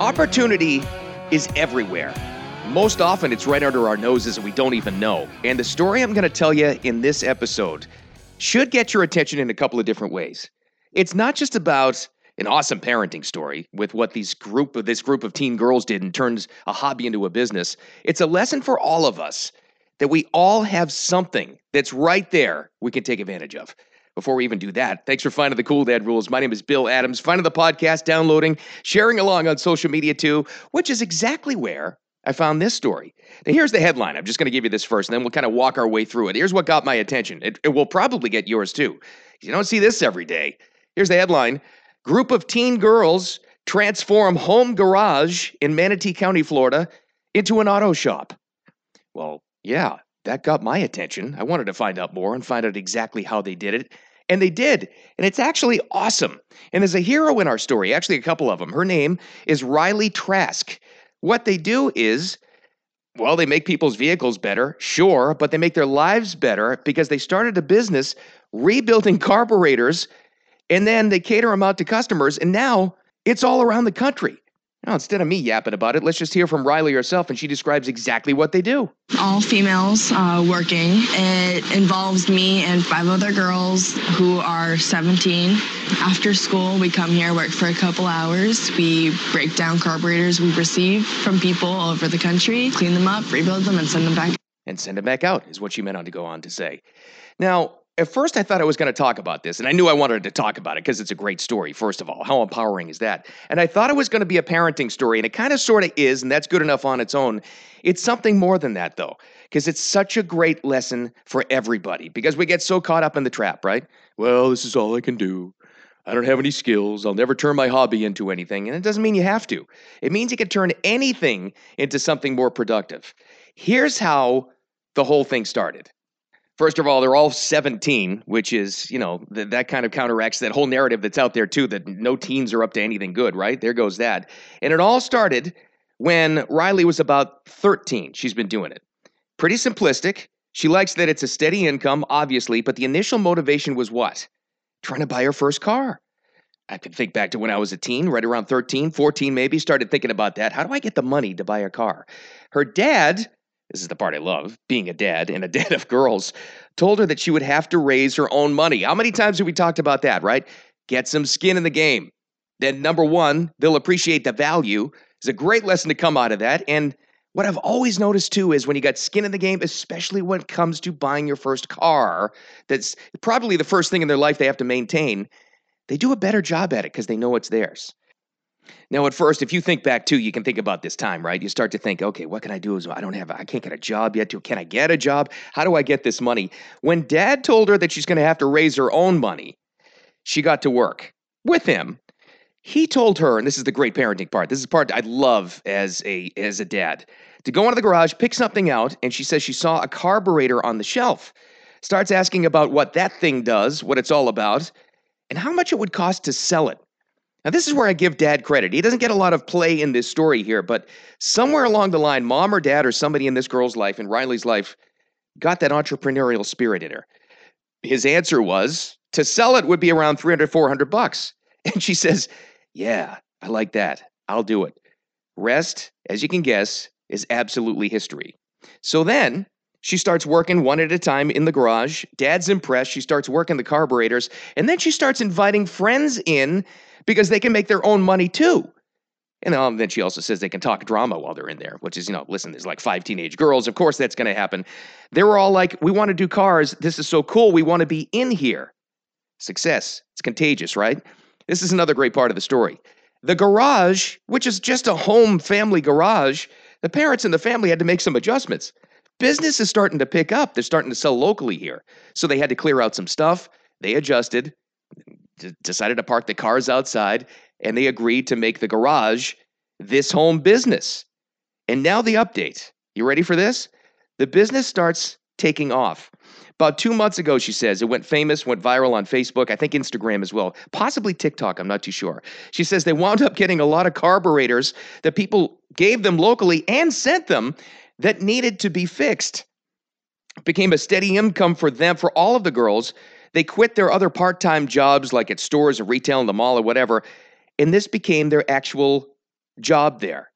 Opportunity is everywhere. Most often, it's right under our noses and we don't even know. And the story I'm going to tell you in this episode should get your attention in a couple of different ways. It's not just about an awesome parenting story with what these group of this group of teen girls did and turns a hobby into a business. It's a lesson for all of us that we all have something that's right there we can take advantage of. Before we even do that, thanks for finding the Cool Dad Rules. My name is Bill Adams. Finding the podcast, downloading, sharing along on social media too, which is exactly where I found this story. Now, here's the headline. I'm just going to give you this first, and then we'll kind of walk our way through it. Here's what got my attention. It, it will probably get yours too. You don't see this every day. Here's the headline Group of teen girls transform home garage in Manatee County, Florida, into an auto shop. Well, yeah, that got my attention. I wanted to find out more and find out exactly how they did it. And they did. And it's actually awesome. And there's a hero in our story, actually, a couple of them. Her name is Riley Trask. What they do is, well, they make people's vehicles better, sure, but they make their lives better because they started a business rebuilding carburetors and then they cater them out to customers. And now it's all around the country. Now, instead of me yapping about it, let's just hear from Riley herself, and she describes exactly what they do. All females uh, working. It involves me and five other girls who are 17. After school, we come here, work for a couple hours. We break down carburetors we receive from people all over the country, clean them up, rebuild them, and send them back. And send them back out, is what she meant on to go on to say. Now, at first I thought I was going to talk about this, and I knew I wanted to talk about it because it's a great story, first of all. How empowering is that? And I thought it was going to be a parenting story, and it kind of sort of is, and that's good enough on its own. It's something more than that, though, because it's such a great lesson for everybody, because we get so caught up in the trap, right? Well, this is all I can do. I don't have any skills. I'll never turn my hobby into anything. And it doesn't mean you have to, it means you can turn anything into something more productive. Here's how the whole thing started. First of all, they're all 17, which is, you know, th- that kind of counteracts that whole narrative that's out there, too, that no teens are up to anything good, right? There goes that. And it all started when Riley was about 13. She's been doing it. Pretty simplistic. She likes that it's a steady income, obviously, but the initial motivation was what? Trying to buy her first car. I can think back to when I was a teen, right around 13, 14 maybe, started thinking about that. How do I get the money to buy a car? Her dad this is the part I love, being a dad and a dad of girls, told her that she would have to raise her own money. How many times have we talked about that, right? Get some skin in the game. Then, number one, they'll appreciate the value. It's a great lesson to come out of that. And what I've always noticed too is when you got skin in the game, especially when it comes to buying your first car, that's probably the first thing in their life they have to maintain, they do a better job at it because they know it's theirs. Now, at first, if you think back too, you can think about this time, right? You start to think, okay, what can I do? I don't have, I can't get a job yet. Can I get a job? How do I get this money? When dad told her that she's going to have to raise her own money, she got to work with him. He told her, and this is the great parenting part. This is part I love as a as a dad. To go into the garage, pick something out, and she says she saw a carburetor on the shelf. Starts asking about what that thing does, what it's all about, and how much it would cost to sell it. Now, this is where I give dad credit. He doesn't get a lot of play in this story here, but somewhere along the line, mom or dad or somebody in this girl's life, in Riley's life, got that entrepreneurial spirit in her. His answer was to sell it would be around 300, 400 bucks. And she says, Yeah, I like that. I'll do it. Rest, as you can guess, is absolutely history. So then she starts working one at a time in the garage. Dad's impressed. She starts working the carburetors. And then she starts inviting friends in because they can make their own money too. And um, then she also says they can talk drama while they're in there, which is, you know, listen, there's like five teenage girls. Of course, that's going to happen. They were all like, we want to do cars. This is so cool. We want to be in here. Success. It's contagious, right? This is another great part of the story. The garage, which is just a home family garage, the parents and the family had to make some adjustments. Business is starting to pick up. They're starting to sell locally here. So they had to clear out some stuff. They adjusted decided to park the cars outside and they agreed to make the garage this home business. And now the update. You ready for this? The business starts taking off. About two months ago, she says, it went famous, went viral on Facebook, I think Instagram as well, possibly TikTok, I'm not too sure. She says they wound up getting a lot of carburetors that people gave them locally and sent them that needed to be fixed. Became a steady income for them, for all of the girls, they quit their other part time jobs, like at stores or retail in the mall or whatever, and this became their actual job there.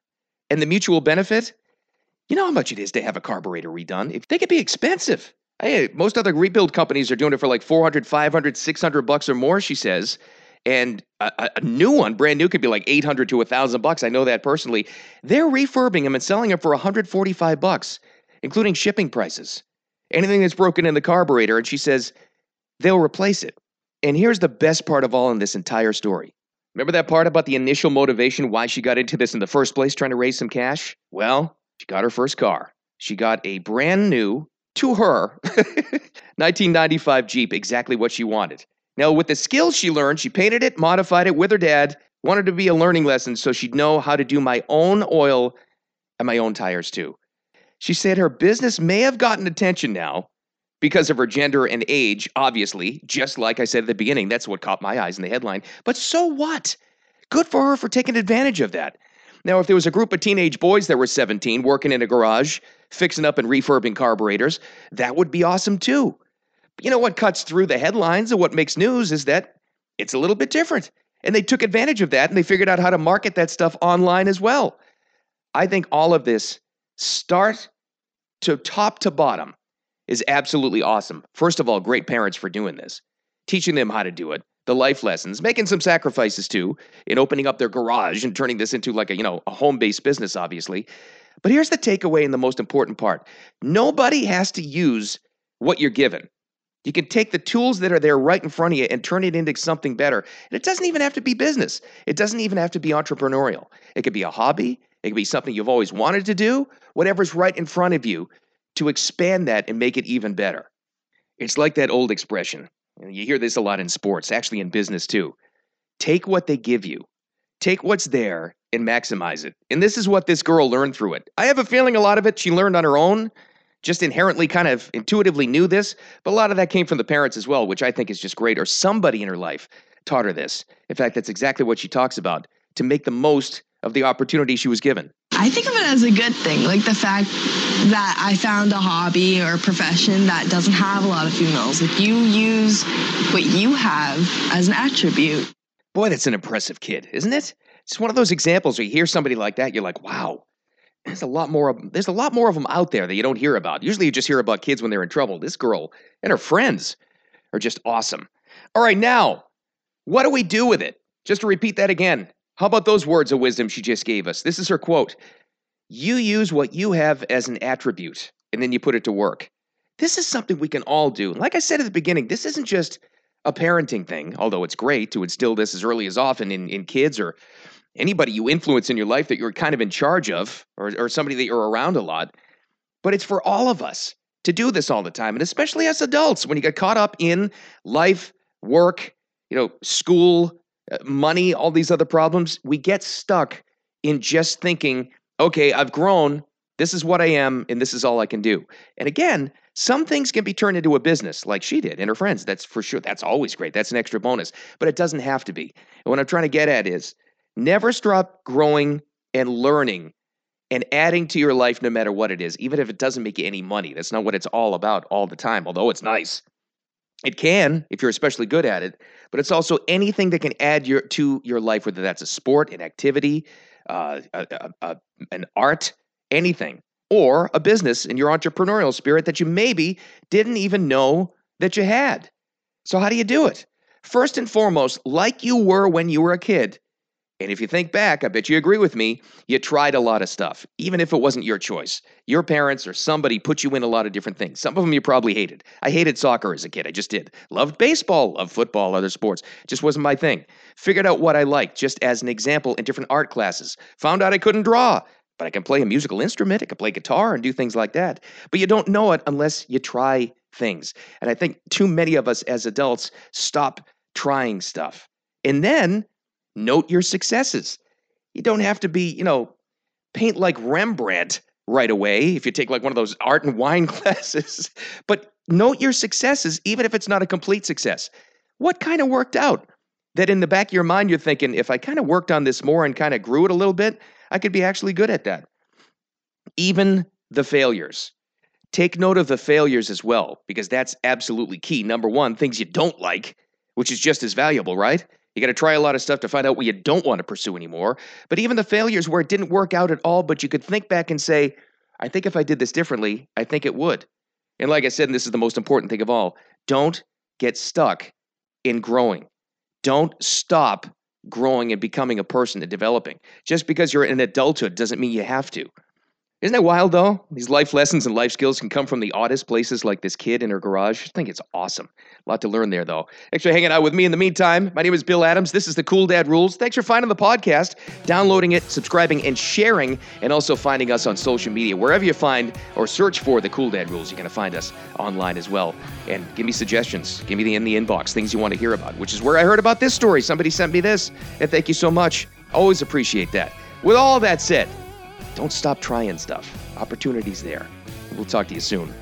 And the mutual benefit, you know how much it is to have a carburetor redone. If they could be expensive. Hey, most other rebuild companies are doing it for like 400, 500, 600 bucks or more, she says. And a, a new one, brand new, could be like 800 to a 1,000 bucks. I know that personally. They're refurbing them and selling them for 145 bucks, including shipping prices. Anything that's broken in the carburetor, and she says they'll replace it. And here's the best part of all in this entire story. Remember that part about the initial motivation why she got into this in the first place, trying to raise some cash? Well, she got her first car. She got a brand new, to her, 1995 Jeep, exactly what she wanted. Now, with the skills she learned, she painted it, modified it with her dad, wanted to be a learning lesson so she'd know how to do my own oil and my own tires too. She said her business may have gotten attention now because of her gender and age, obviously, just like I said at the beginning. That's what caught my eyes in the headline. But so what? Good for her for taking advantage of that. Now, if there was a group of teenage boys that were 17 working in a garage, fixing up and refurbing carburetors, that would be awesome too you know what cuts through the headlines and what makes news is that it's a little bit different. And they took advantage of that and they figured out how to market that stuff online as well. I think all of this, start to top to bottom, is absolutely awesome. First of all, great parents for doing this, teaching them how to do it, the life lessons, making some sacrifices too in opening up their garage and turning this into like a, you know, a home-based business obviously. But here's the takeaway and the most important part. Nobody has to use what you're given. You can take the tools that are there right in front of you and turn it into something better. And it doesn't even have to be business. It doesn't even have to be entrepreneurial. It could be a hobby. It could be something you've always wanted to do. Whatever's right in front of you to expand that and make it even better. It's like that old expression. You hear this a lot in sports, actually in business too. Take what they give you. Take what's there and maximize it. And this is what this girl learned through it. I have a feeling a lot of it she learned on her own just inherently kind of intuitively knew this, but a lot of that came from the parents as well, which I think is just great, or somebody in her life taught her this. In fact, that's exactly what she talks about to make the most of the opportunity she was given. I think of it as a good thing, like the fact that I found a hobby or a profession that doesn't have a lot of females. Like you use what you have as an attribute. Boy, that's an impressive kid, isn't it? It's one of those examples where you hear somebody like that, you're like, wow, there's a lot more of there's a lot more of them out there that you don't hear about. Usually you just hear about kids when they're in trouble. This girl and her friends are just awesome. All right, now, what do we do with it? Just to repeat that again. How about those words of wisdom she just gave us? This is her quote. You use what you have as an attribute and then you put it to work. This is something we can all do. Like I said at the beginning, this isn't just a parenting thing, although it's great to instill this as early as often in, in kids or anybody you influence in your life that you're kind of in charge of or, or somebody that you're around a lot. But it's for all of us to do this all the time. And especially as adults, when you get caught up in life, work, you know, school, uh, money, all these other problems, we get stuck in just thinking, okay, I've grown. This is what I am, and this is all I can do. And again, some things can be turned into a business, like she did and her friends. That's for sure. That's always great. That's an extra bonus. But it doesn't have to be. And what I'm trying to get at is Never stop growing and learning and adding to your life no matter what it is, even if it doesn't make you any money. That's not what it's all about all the time, although it's nice. It can if you're especially good at it, but it's also anything that can add your to your life, whether that's a sport, an activity, uh, a, a, a, an art, anything, or a business in your entrepreneurial spirit that you maybe didn't even know that you had. So, how do you do it? First and foremost, like you were when you were a kid, and if you think back, I bet you agree with me, you tried a lot of stuff, even if it wasn't your choice. Your parents or somebody put you in a lot of different things. Some of them you probably hated. I hated soccer as a kid. I just did. Loved baseball, loved football, other sports. Just wasn't my thing. Figured out what I liked, just as an example, in different art classes. Found out I couldn't draw, but I can play a musical instrument. I can play guitar and do things like that. But you don't know it unless you try things. And I think too many of us as adults stop trying stuff. And then Note your successes. You don't have to be, you know, paint like Rembrandt right away if you take like one of those art and wine classes, but note your successes, even if it's not a complete success. What kind of worked out? That in the back of your mind, you're thinking, if I kind of worked on this more and kind of grew it a little bit, I could be actually good at that. Even the failures. Take note of the failures as well, because that's absolutely key. Number one, things you don't like, which is just as valuable, right? You got to try a lot of stuff to find out what you don't want to pursue anymore. But even the failures where it didn't work out at all, but you could think back and say, I think if I did this differently, I think it would. And like I said, and this is the most important thing of all, don't get stuck in growing. Don't stop growing and becoming a person and developing. Just because you're in adulthood doesn't mean you have to. Isn't that wild though? These life lessons and life skills can come from the oddest places like this kid in her garage. I think it's awesome. A lot to learn there though. Thanks for hanging out with me in the meantime. My name is Bill Adams. This is the Cool Dad Rules. Thanks for finding the podcast, downloading it, subscribing, and sharing, and also finding us on social media. Wherever you find or search for the Cool Dad Rules, you're to find us online as well. And give me suggestions. Give me the in the inbox, things you want to hear about, which is where I heard about this story. Somebody sent me this, and thank you so much. Always appreciate that. With all that said, don't stop trying stuff. Opportunities there. We'll talk to you soon.